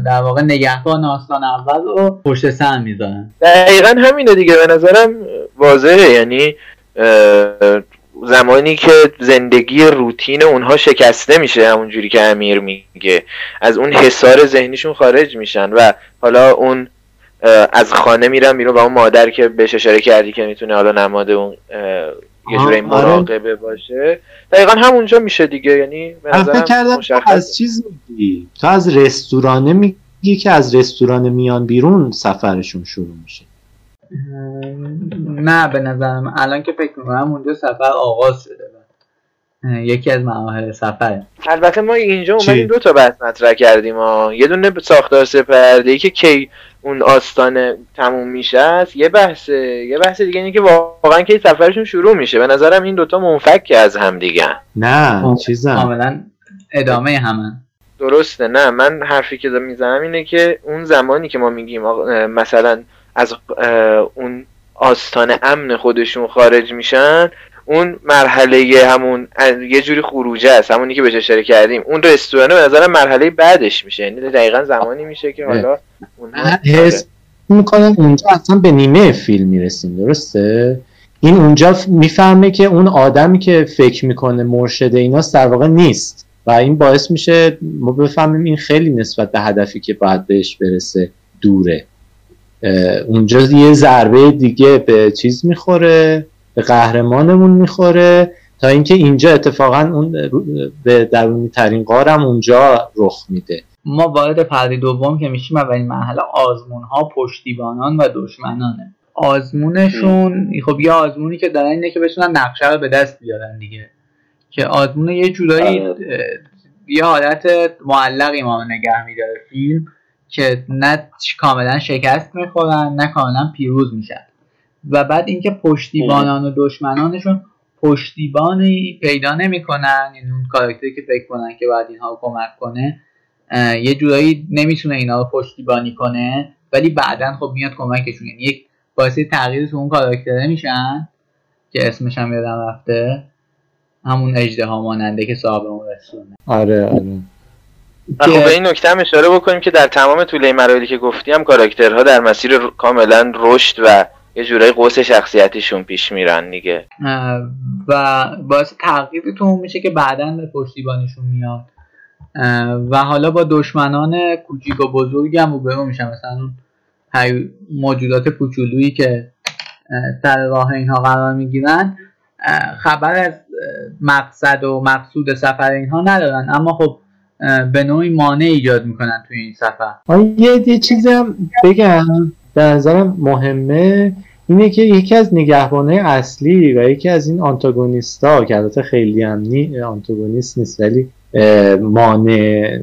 در واقع نگهبان آستان اول رو پشت سر می‌ذارن. دقیقا همینه دیگه. به نظرم واضحه. یعنی زمانی که زندگی روتین اونها شکسته میشه همونجوری که امیر میگه. از اون حسار ذهنیشون خارج میشن و حالا اون از خانه میرن بیرون و اون مادر که بهش اشاره کردی که می‌تونه حالا نماد اون یه جوری آره. مراقبه باشه. دقیقا همونجا میشه دیگه. یعنی از چیز میگی؟ تو از رستورانه میگی که از رستوران میان بیرون سفرشون شروع میشه. نه به نظرم. الان که فکر می‌کنم اونجا سفر آغاز شده. یکی از مراحل سفر البته ما اینجا اومدیم دو تا بحث مطرح کردیم ها. یه دونه ساختار سپرده ای که کی اون آستانه تموم میشه است یه بحث یه بحث دیگه اینه که واقعا کی سفرشون شروع میشه. به نظرم این دوتا منفک از هم دیگه نه چیزا. کاملا ادامه همن درسته. نه من حرفی که می‌زنم اینه که اون زمانی که ما میگیم مثلا از اون آستان امن خودشون خارج میشن اون مرحله همون یه جوری خروجه است همونی که بهش اشاره کردیم. اون رستوران به نظرم مرحله بعدش میشه یعنی دقیقا زمانی میشه که حالا حس می‌کنم اونجا اصلا به نیمه فیلم می‌رسیم درسته؟ این اونجا می‌فهمه که اون آدمی که فکر می‌کنه مرشد اینا در واقع نیست و این باعث میشه ما بفهمیم این خیلی نسبت به هدفی که باید بهش برسه دوره. اونجا یه ضربه دیگه به چیز می‌خوره. به قهرمانمون می‌خوره تا اینکه اینجا اتفاقا اون به درونی ترین قارم اونجا رخ میده. ما وارد پرده دوم که میشیم اولین مرحله آزمون ها پشتیبانان و دشمنانه. آزمونشون خب یه آزمونی که دارن اینه که بتونن نقشه رو به دست بیارن دیگه. که آزمون یه جورایی آره. یه حالت معلقی ما نگه میداره. فیلم که نه کاملا شکست می‌خورن نه کاملا پیروز میشن. و بعد اینکه پشتیبانان و دشمنانشون پشتیبانی پیدا نمی‌کنن یعنی اون کاراکتری که فکر کنن که باید اینها رو کمک کنه یه جورایی نمی‌تونه اینا رو پشتیبانی کنه ولی بعدا خب میاد کمکشون. یعنی یک باعث تغییر تو اون کاراکتره میشن که اسمش هم یادم رفته همون اجده ها ماننده که صاحب اون رسونه آره آره. خب به این نکته هم اشاره بکنیم که در تمام طول مراحلی که گفتیم کاراکترها در مسیر کاملا رشد و یه جورایی قوس شخصیتیشون پیش میرن دیگه. و باعث تغییر تو میشه که بعدا به پشتیبانیشون میاد. و حالا با دشمنان کوچیک و بزرگی هم روبرو میشن. مثلا اون موجودات کوچولویی که سر راه اینها قرار می‌گیرن خبر از مقصد و مقصود سفر اینها ندارن. اما خب به نوعی مانع ایجاد می‌کنن توی این سفر. یه, یه چیزی هم بگم. به نظرم مهمه اینه که یکی از نگهبانه اصلی و یکی از این آنتاگونیستا که البته خیلی هم نی آنتاگونیست نیست ولی مانع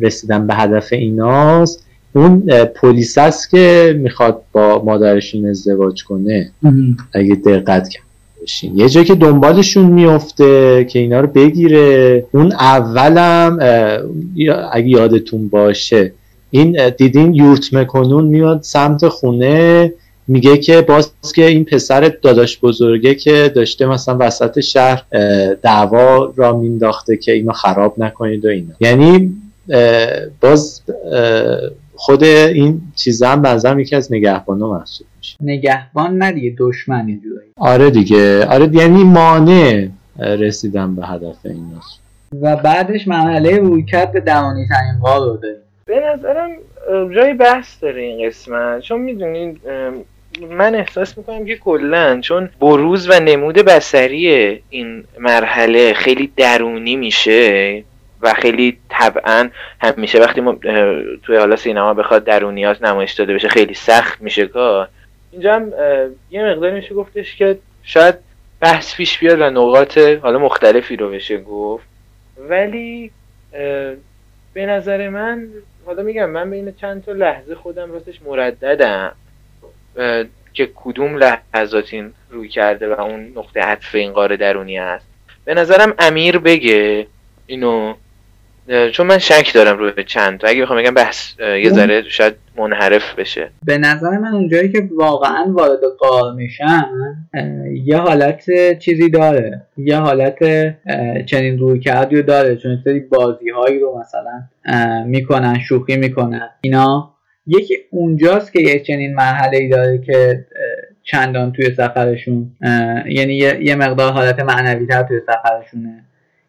رسیدن به هدف ایناست. اون پلیس است که می‌خواد با مادرشون ازدواج کنه. اگه دقت کرد یه جایی که دنبالشون میفته که اینا رو بگیره. اون اولم اگه یادتون باشه این دیدین یورت مکنون میاد سمت خونه میگه که باز که این پسر داداش بزرگه که داشته مثلا وسط شهر دعوا را مینداخته که اینو خراب نکنید و اینا. یعنی باز خود این چیزا هم بنظرم یکی از نگهبانا محسوب میشه. نگهبان نه دیگه دشمن آره دیگه. آره یعنی مانع رسیدن به هدف ایناست و بعدش مرحله رویکرد به دمانی ترین رو داریم به نظرم جای بحث داره این قسمت. چون می‌دونین من احساس می‌کنم که کلا چون بروز و نمود بسری این مرحله خیلی درونی میشه و خیلی طبعا همیشه وقتی ما توی حالا سینما بخواد درونیات نمایش داده بشه خیلی سخت میشه کار. اینجا هم یه مقداری میشه گفتش که شاید بحث پیش بیاد و نقاط حالا مختلفی رو بشه گفت. ولی به نظر من حالا میگم من بین چند تا لحظه خودم راستش مرددم که کدوم لحظات این روی کرده و اون نقطه عطف این قاره درونی است به نظرم امیر بگه اینو چون من شک دارم روی چند تا. اگه بخوام بگم بحث یه ذره شاید منحرف بشه. به نظر من اونجایی که واقعا وارد قار میشن یه حالت چیزی داره. یه حالت چنین روی کردی داره. چون سری بازی هایی رو مثلا می‌کنن شوخی می‌کنن. اینا یکی اونجاست که یه چنین مرحله ای داره که چندان توی سفرشون یعنی یه مقدار حالت معنوی تر توی سفرشونه.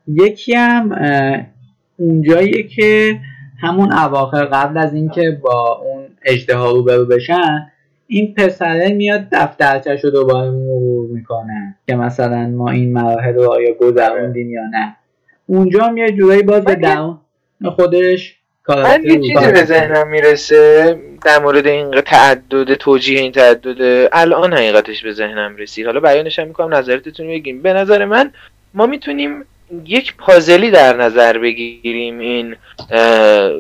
یکی هم اونجاییه که همون اواخر قبل از اینکه با اون اجدها روبرو بشن این پسره میاد دفترچش رو دوباره مرور می‌کنه که مثلا ما این مراحل رو آیا گذروندیم یا نه. اونجا هم یه جورایی باز به درون خودش من یه چیزی به ذهنم می‌رسه در مورد این تعدد توجیه این تعدد الان حقیقتش به ذهنم رسید. حالا بیانش هم می‌کنم نظرتتون بگیم. به نظر من ما می‌تونیم یک پازلی در نظر بگیریم این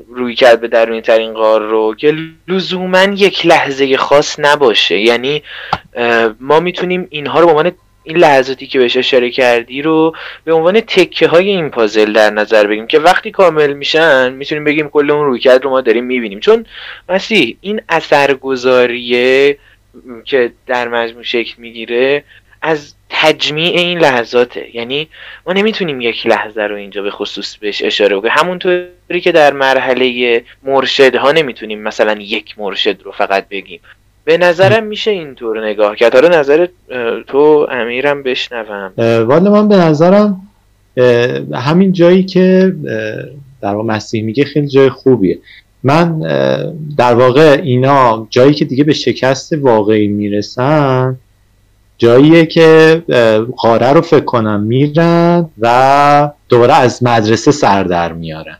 روی کرد به درونی ترین غار رو که لزوما یک لحظه خاص نباشه. یعنی ما می‌تونیم اینها رو به عنوان این لحظاتی که بهش اشاره کردی رو به عنوان تکه های این پازل در نظر بگیریم که وقتی کامل میشن می‌تونیم بگیم کل اون رویکرد رو ما داریم می‌بینیم. چون مسیح این اثرگذاریه که در مجموع شکل می‌گیره از تجمیع این لحظاته. یعنی ما نمی‌تونیم یک لحظه رو اینجا به خصوص بهش اشاره بکنیم. همونطوری که در مرحله مرشدها نمی‌تونیم مثلا یک مرشد رو فقط بگیم. به نظرم میشه اینطور نگاه کرد. حالا نظر تو امیرم بشنوم. والا من به نظرم همین جایی که در واقع مسیح میگه خیلی جای خوبیه. من در واقع اینا جایی که دیگه به شکست واقعی می‌رسن جاییه که قاره رو فکر کنم میرن و دوباره از مدرسه سر در میارن.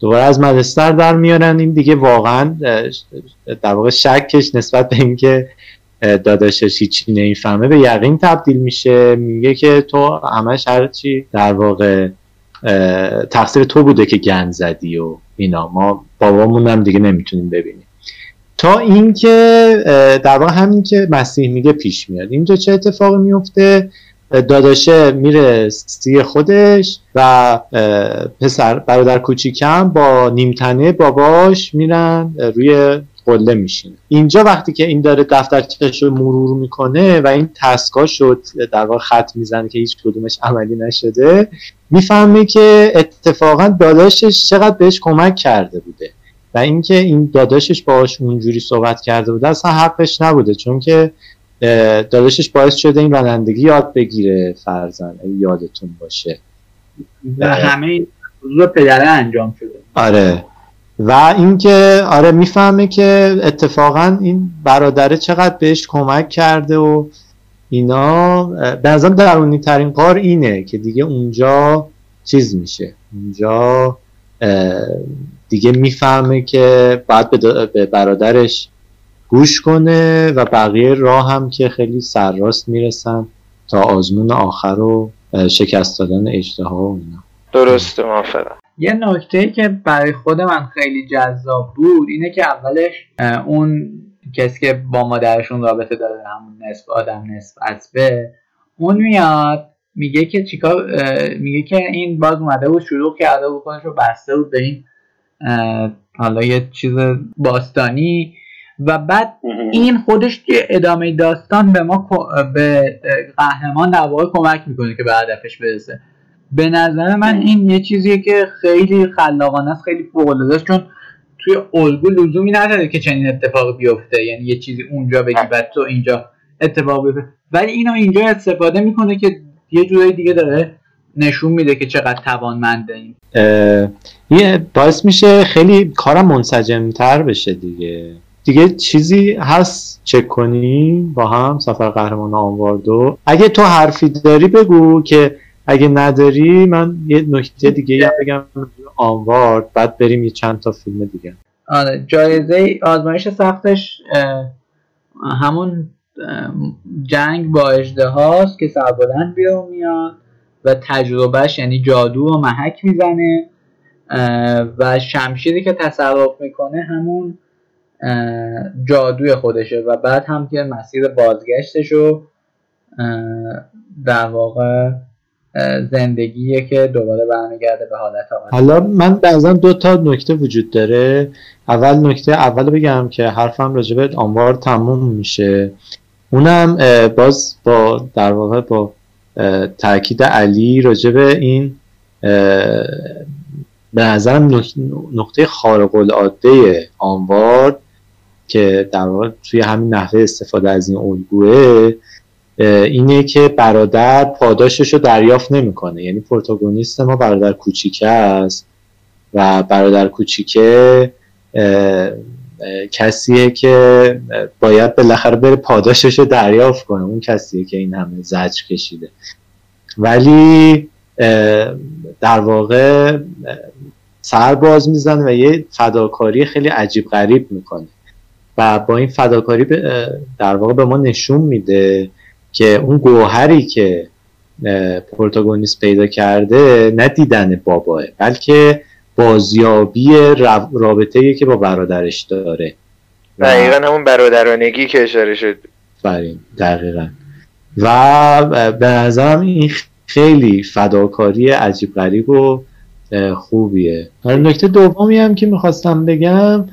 دوباره از مدرسه سر در میارن. این دیگه واقعا در واقع شکش نسبت به اینکه داداشش هیچی نمی‌فهمه به یقین تبدیل میشه. میگه که تو همش هرچی در واقع تقصیر تو بوده که گند زدی و اینا. ما بابامون هم دیگه نمی‌تونیم ببینیم. تا اینکه در واقع همین که مسیح میگه پیش میاد. اینجا چه اتفاقی میفته؟ داداشه میره سی خودش و پسر برادر کوچیکم با نیمتنه باباش میرن روی قله میشینه. اینجا وقتی که این داره دفترچش رو مرور می‌کنه و این تسکا شد در واقع خط می‌زنه که هیچ کدومش عملی نشده می‌فهمه که اتفاقا داداشش چقدر بهش کمک کرده بوده. و اینکه این داداشش باهاش اونجوری صحبت کرده بوده اصلا حقش نبوده چون که داداشش باعث شده این رانندگی یاد بگیره فرزن یادتون باشه. و همه رو پدره انجام شده. آره. و اینکه آره می‌فهمه که اتفاقا این برادره چقدر بهش کمک کرده و اینا به نظرم درونی ترین کار اینه که دیگه اونجا چیز میشه. اونجا دیگه می‌فهمه که باید به برادرش گوش کنه و بقیه راه هم که خیلی سرراست می‌رسن تا آزمون آخر رو شکست دادن اجتها و اینا. درسته موافقم. یه نکته که برای خود من خیلی جذاب بود اینه که اولش اون کسی که با مادرشون رابطه داره همون نصف آدم نصف اسبه اون میاد میگه که چیکار میگه که این باز اومده بود شروع کرده بود خودش رو بسته بود به این حالا یه چیز باستانی. و بعد این خودش ادامه داستان به ما به قهرمان در واقع کمک می‌کنه که به هدفش برسه. به نظر من این یه چیزیه که خیلی خلاقانه است خیلی فوق العاده چون توی الگو لزومی نداره که چنین اتفاقی بیفته. یعنی یه چیزی اونجا بگی بعد تو اینجا اتفاق بیفته. ولی اینو اینجا استفاده می‌کنه که یه جورایی دیگه داره نشون میده که چقدر توانمنده این یه باعث میشه خیلی کارم منسجمتر بشه دیگه. دیگه چیزی هست چک کنی با هم سفر قهرمان آنواردو اگه تو حرفی داری بگو که اگه نداری من یه نکته دیگه بگم آنوارد بعد بریم یه چند تا فیلم دیگه. آره جایزه آزمایش سختش همون جنگ با اجده هاست که سربلند بیرون میاد. و تجربهش یعنی جادو و محک می‌زنه و شمشیری که تصرف می‌کنه همون جادوی خودشه و بعد هم که مسیر بازگشتش رو در واقع زندگیه که دوباره برمیگرده به حالت حالا من بعضا دو تا نکته وجود داره. اول نکته اول بگم که حرفم راجبه آنوار تموم میشه. اونم باز با در واقع با تاکید علی راجبه این به نظرم نقطه خارق العاده آنوار که در واقع توی همین نحوه استفاده از این الگوه اینه که برادر پاداشش رو دریافت نمی‌کنه. یعنی پروتاگونیست ما برادر کوچیکه است و برادر کوچیکه کسیه که باید بالاخره بره پاداشش رو دریافت کنه. اون کسیه که این همه زجر کشیده. ولی در واقع سر باز می‌زنه و یه فداکاری خیلی عجیب غریب می‌کنه. و با این فداکاری در واقع به ما نشون میده که اون گوهری که پروتاگونیست پیدا کرده نه دیدن باباه بلکه بازیابی رابطه که با برادرش داره. دقیقا همون برادرانگی که اشاره شد. بریم. دقیقا. و به نظرم این خیلی فداکاری عجیب غریب و خوبیه. نکته دومی هم که می‌خواستم بگم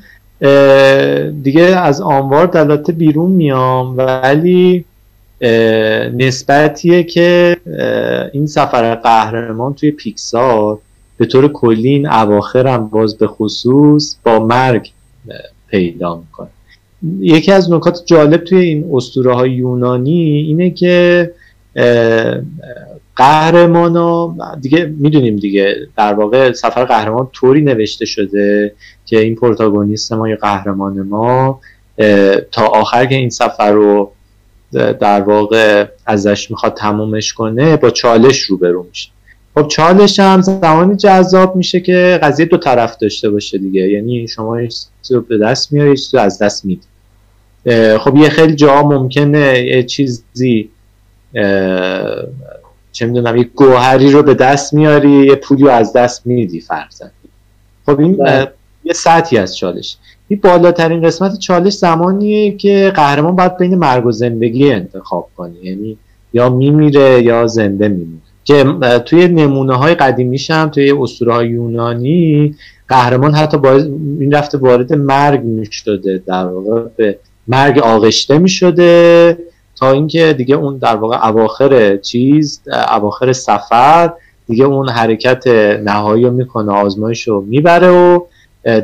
دیگه از آنوار دلات بیرون میام ولی نسبتیه که این سفر قهرمان توی پیکسار به طور کلی این اواخر هم باز به خصوص با مرگ پیدا می‌کنه. یکی از نکات جالب توی این اسطوره های یونانی اینه که قهرمان ها دیگه می‌دونیم دیگه در واقع سفر قهرمان طوری نوشته شده که این پروتاگونیست ما یا قهرمان ما تا آخر که این سفر رو در واقع ازش می‌خواد تمومش کنه با چالش روبرو میشه. خب چالش هم زمانی جذاب میشه که قضیه دو طرف داشته باشه دیگه. یعنی شما یه رو به دست میاری یه از دست میدی. خب یه خیلی جا ممکنه یه چیزی چه می‌دونم یه گوهری رو به دست میاری یه پولی رو از دست میدی فرزن خب این بله. یه سطحی از چالش. این بالاترین قسمت چالش زمانیه که قهرمان باید بین مرگ و زندگی انتخاب کنه. یعنی یا میمیره یا زنده میمونه. که توی نمونه های قدیمیش هم توی اسطوره یونانی قهرمان حتی باید این رفته وارد مرگ می‌شده در واقع به مرگ آغشته می‌شده تا اینکه دیگه اون در واقع اواخر چیز اواخر سفر دیگه اون حرکت نهایی رو می‌کنه آزمایش رو می‌بره و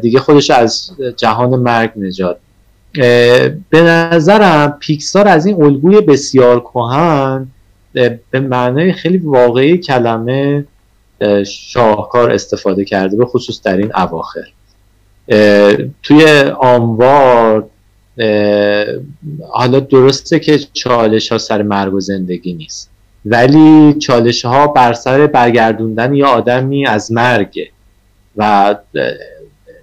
دیگه خودش از جهان مرگ نجات به نظرم پیکسار از این الگوی بسیار کهن به معنای خیلی واقعی کلمه شاهکار استفاده کرده به خصوص در این اواخر. توی آنوار حالا درسته که چالش ها سر مرگ و زندگی نیست ولی چالش ها بر سر برگردوندن یا آدمی از مرگ و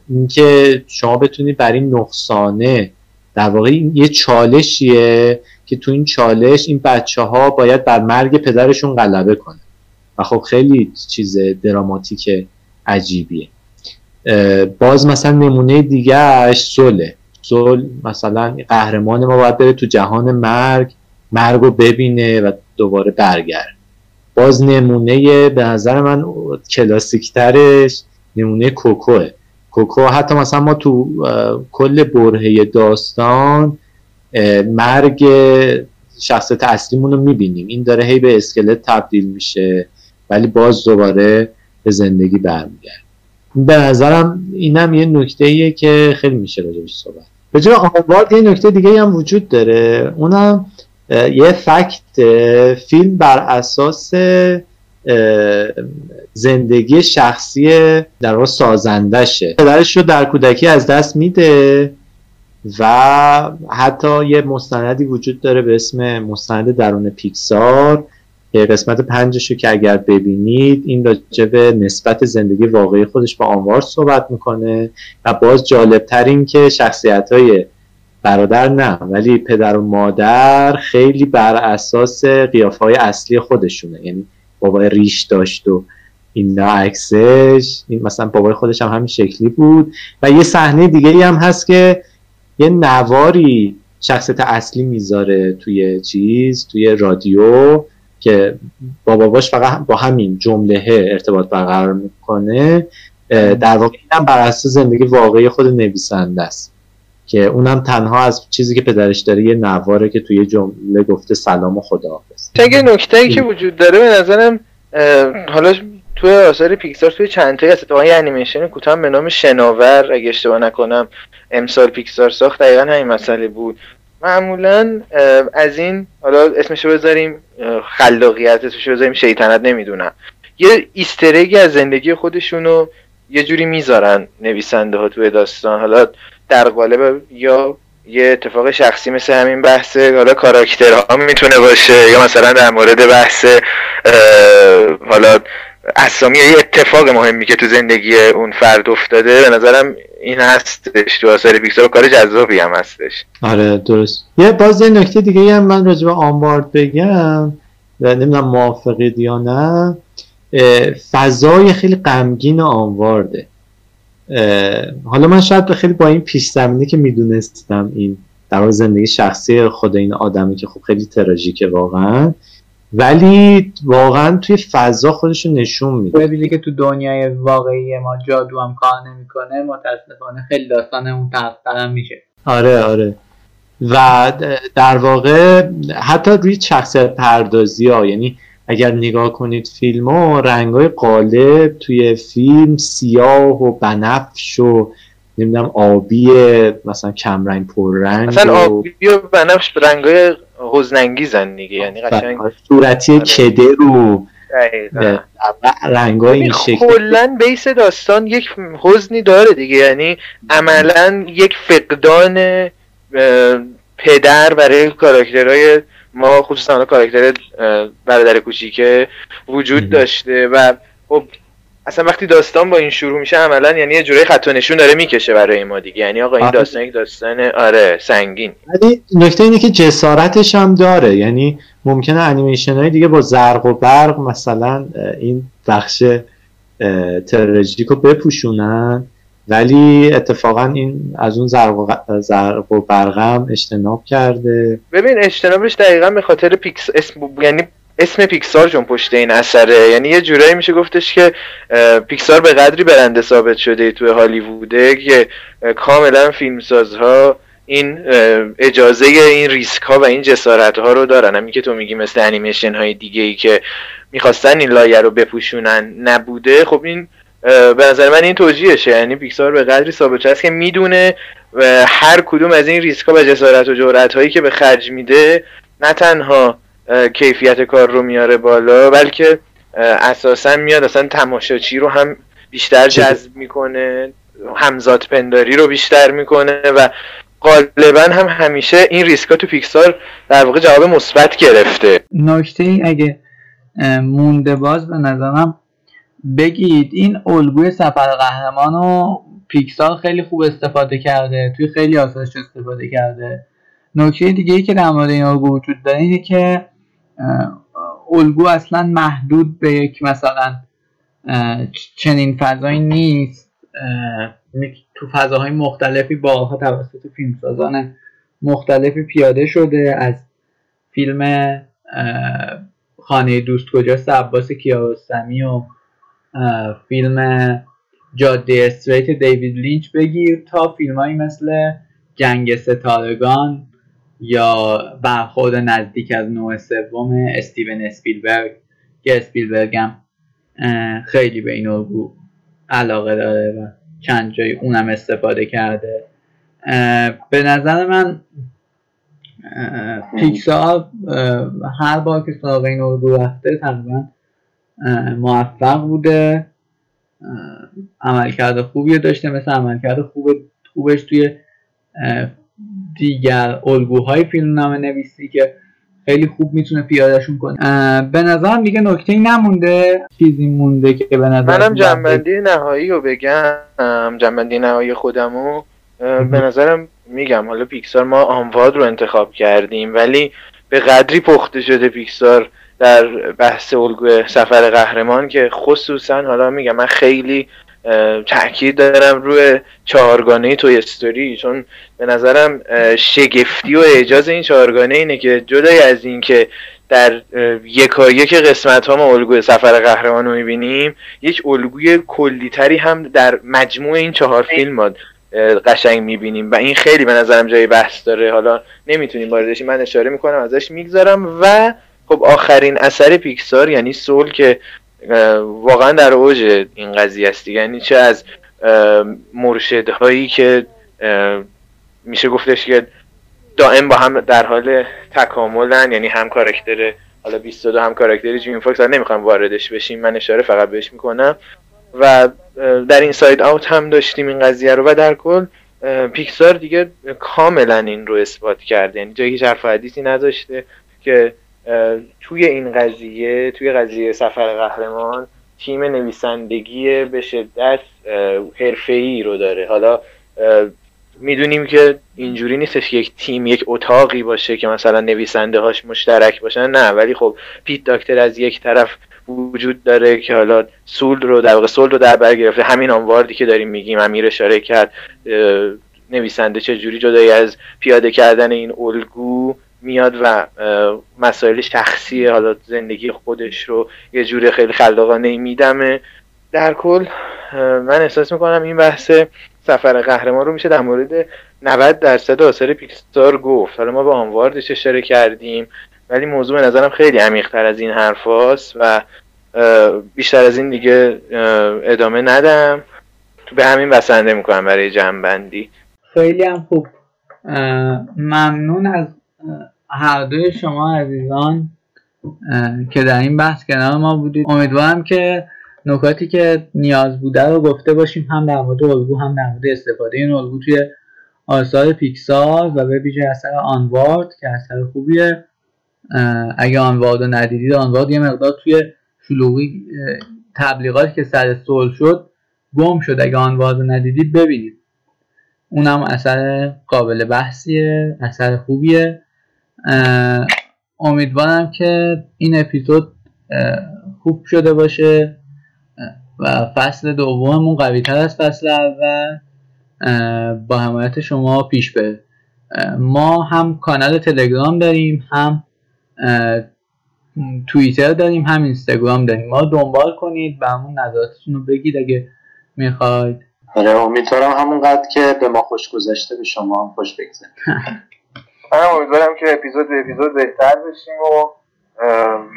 اینکه شما بتونید بر این نقصانه در واقع یه چالشیه که تو این چالش این بچه ها باید بر مرگ پدرشون غلبه کنن. و خب خیلی چیز دراماتیک عجیبیه. باز مثلا نمونه دیگهش سله سل مثلا قهرمان ما باید بره تو جهان مرگ مرگ رو ببینه و دوباره برگرد باز نمونه به نظر من کلاسیکترش نمونه کوکوه. کوکو حتی مثلا ما تو کل برهه داستان مرگ شخصیت اصلیمون رو می‌بینیم. این داره هی به اسکلت تبدیل میشه ولی باز دوباره به زندگی برمیگرد به نظرم اینم یه نکته ایه که خیلی میشه راجبش صحبت. به جای آنوارد یه نکته دیگه هم وجود داره. اونم یه فکت فیلم بر اساس زندگی شخصی در واقع سازندشه. پدرش رو در کودکی از دست میده و حتی یه مستندی وجود داره به اسم مستند درون پیکسار که قسمت پنجشو که اگر ببینید این راجع به نسبت زندگی واقعی خودش با آنوار صحبت می‌کنه و باز جالبتر این که شخصیت های برادر نه ولی پدر و مادر خیلی بر اساس قیافه های اصلی خودشونه. یعنی بابای ریش داشت و این عکسش. این مثلا بابای خودش هم همین شکلی بود. و یه صحنه دیگه هم هست که یه نواری شخصیت اصلی می‌ذاره توی چیز توی رادیو که با باباش فقط با همین جمله ارتباط برقرار می‌کنه. در واقع هم بر اساس زندگی واقعی خود نویسنده است که اونم تنها از چیزی که پدرش داره یه نواره که توی جمله گفته سلام و خداحافظ. چه نکته که وجود داره به نظرم حالا توی آثار پیکسار توی چند تایی از اتفاقا انیمیشن کوتاه به نام شناور اگه اشتباه نکنم امسال پیکسار ساخت. دقیقا همین مسئله بود. معمولا از این حالا اسمشو بذاریم خلاقیت اسمشو بذاریم شیطنت نمی‌دونم. یه ایسترگی از زندگی خودشونو یه جوری می‌ذارن نویسنده ها توی داستان. حالا در قالب یا یه اتفاق شخصی مثل همین بحث حالا کاراکترها می‌تونه باشه یا مثلا در مورد بحث حالا اسامی یه اتفاق مهمی که تو زندگی اون فرد افتاده به نظرم این هستش. تو آثار پیکسار کار جذابی هم هستش. آره درست. یه باز یه نکته دیگه هم من راجع به آنوارد بگم. و نمی‌دونم موافقید یا نه. فضای خیلی غمگین آنوارده حالا من شاید خیلی با این پیش زمینه که می‌دونستم این در زندگی شخصی خود این آدمی که خب خیلی تراژیکه واقعا. ولی واقعا توی فضا خودش نشون میده. ببینی که تو دنیای واقعی ما جادو هم کار نمی‌کنه متاسفانه خیلی داستان اون میشه. آره آره. و در واقع حتی روی شخصیت پردازی ها یعنی اگر نگاه کنید فیلم ها رنگ های قالب توی فیلم سیاه و بنفش و نمی‌دونم آبی مثلا کمرنگ پررنگ مثلا آبی و بنفش رنگ های حزننگیزن دیگه یعنی قشنگ صورتی آره. کده رو. رنگ های این شکل. کلا بیس داستان یک حزنی داره دیگه یعنی عملا یک فقدان پدر برای کاراکترهای ما خصوصا کاراکتر برادر کوچیکه وجود داشته و خب اصلا وقتی داستان با این شروع میشه عملا یعنی یه جوری خط نشون داره می‌کشه برای ما دیگه. یعنی آقا این داستان یک داستان آره سنگین. ولی نکته اینه که جسارتش هم داره. یعنی ممکنه انیمیشن های دیگه با زرق و برق مثلا این بخش تراژیک رو بپوشونن. ولی اتفاقا این از اون زرق و برقم اجتناب کرده. ببین اجتنابش دقیقا به خاطر پیکس اسم یعنی اسم پیکسار چون پشت این اثره. یعنی یه جورایی میشه گفتش که پیکسار به قدری برنده ثابت شده توی هالیووده که کاملا فیلمسازها این اجازه این ریسک ها و این جسارت ها رو دارن. همین که تو میگی مثل انیمیشن های دیگه ای که می‌خواستن این لایه رو بپوشونن نبوده. خب این به نظر من این توجیهشه. یعنی پیکسار به قدری ثابت است که می‌دونه هر کدوم از این ریسک ها و جسارت و جرأت هایی که به خرج میده نه تنها کیفیت کار رو میاره بالا بلکه اساسا میاد اصلا تماشاچی رو هم بیشتر جذب می‌کنه همزاد پنداری رو بیشتر می‌کنه و غالبا هم همیشه این ریسکا تو پیکسار در واقع جواب مثبت گرفته. نکته ای اگه مونده باز به نظرم بگید این الگوی سفر قهرمان رو پیکسار خیلی خوب استفاده کرده توی خیلی آسایش استفاده کرده. نکته دیگه ای که در مورد این الگو وجود داره اینه که الگو اصلا محدود به یک مثلا چنین فضایی نیست. تو فضاهای مختلفی بارها توسط فیلمسازان مختلفی پیاده شده. از فیلم خانه دوست کجاست عباس کیارستمی و فیلم جاده استریت دیوید لینچ بگیر تا فیلمهایی مثل جنگ ستارگان یا برخورد نزدیک از نوع سوم استیون اسپیلبرگ. که اسپیلبرگ هم خیلی به این الگو علاقه داره و چند جای اونم استفاده کرده. به نظر من پیکسار هر بار که سراغ این الگو رفته تقریبا موفق بوده. عملکرد خوبی داشته مثل عملکرد خوب خوبش توی دیگر الگوهای فیلم نام نویسی که خیلی خوب می‌تونه پیادهشون کنه. به نظرم دیگه نکته نمونده. چیزی مونده که به نظر منم جنبندی نهایی رو بگم. جنبندی نهایی خودمو. به نظرم میگم حالا پیکسار ما آنواد رو انتخاب کردیم ولی به قدری پخته شده پیکسار. در بحث الگوی سفر قهرمان که خصوصا حالا میگم من خیلی تاکید دارم روی چهارگانه توی استوری چون به نظرم شگفتی و اعجاز این چهارگانه اینه که جدای از این که در یکایک قسمت ها ما الگوی سفر قهرمان رو می‌بینیم یک الگوی کلیتری هم در مجموع این چهار فیلم قشنگ می‌بینیم و این خیلی به نظرم جای بحث داره. حالا نمی‌تونیم واردش من اشاره می‌کنم ازش می‌گذارم و خب آخرین اثر پیکسار یعنی سول که واقعا در اوج این قضیه است یعنی چه از مرشدهایی که میشه گفتش که دائم با هم در حال تکاملن یعنی هم کاراکتر حالا 22 هم کاراکتر جیمی فاکس نمی‌خوام واردش بشیم من اشاره فقط بهش می‌کنم. و در Inside Out هم داشتیم این قضیه رو و در کل پیکسار دیگه کاملا این رو اثبات کرده. یعنی جایی هیچ حرف حدیثی نداشته که توی این قضیه توی قضیه سفر قهرمان تیم نویسندگی به شدت حرفه‌ای رو داره. حالا می‌دونیم که اینجوری نیستش یک تیم یک اتاقی باشه که مثلا نویسنده هاش مشترک باشن. نه ولی خب پیت داکتر از یک طرف وجود داره که حالا سول رو در واقع سول رو در بر گرفته. همین آنواردی که داریم میگیم امیر اشاره کرد نویسنده چه جوری جدای از پیاده کردن این الگو میاد و مسائل شخصی حالا زندگی خودش رو یه جوری خیلی خلاقانه میدمه. در کل من احساس می‌کنم این بحث سفر قهرمان رو میشه در مورد 90 درصد آثار پیکسار گفت. حالا ما به آنواردش اشاره کردیم ولی موضوع به نظرم خیلی عمیقتر از این حرف و بیشتر از این دیگه ادامه ندم. به همین بسنده می‌کنم برای جمعبندی خیلی هم خوب. ممنون از هر دوی شما عزیزان که در این بحث کنار ما بودید. امیدوارم که نکاتی که نیاز بوده رو گفته باشیم هم در مورد الگو هم در مورد استفاده این الگو توی آثار پیکسار و به ویژه اثر آنوارد که اثر خوبیه. اگه آنوارد رو ندیدید آنوارد یه مقدار توی شلوغی تبلیغاتی که سر سول شد گم شد. اگه آنوارد رو ندیدید ببینید. اونم اثر قابل بحثیه اثر خوبیه. امیدوارم که این اپیزود خوب شده باشه و فصل دوممون قوی تر از فصل اول با حمایت شما پیش بره. ما هم کانال تلگرام داریم هم توییتر داریم هم اینستاگرام داریم. ما دنبال کنید و همون نظراتتون رو بگید اگه می‌خواید. آره امیدوارم همونقدر که به ما خوش گذشته به شما هم خوش بگذاره من امیدوارم که اپیزود به اپیزود بهتر بشیم و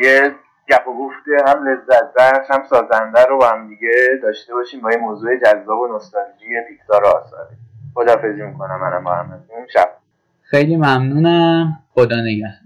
یه گپ و گفت هم لذت بخش هم سازنده رو با هم دیگه داشته باشیم با یه موضوع جذاب و نوستالژی پیکسار آثاره خدافزی می‌کنم منم با همه شب. خیلی ممنونم. خدا نگهدار.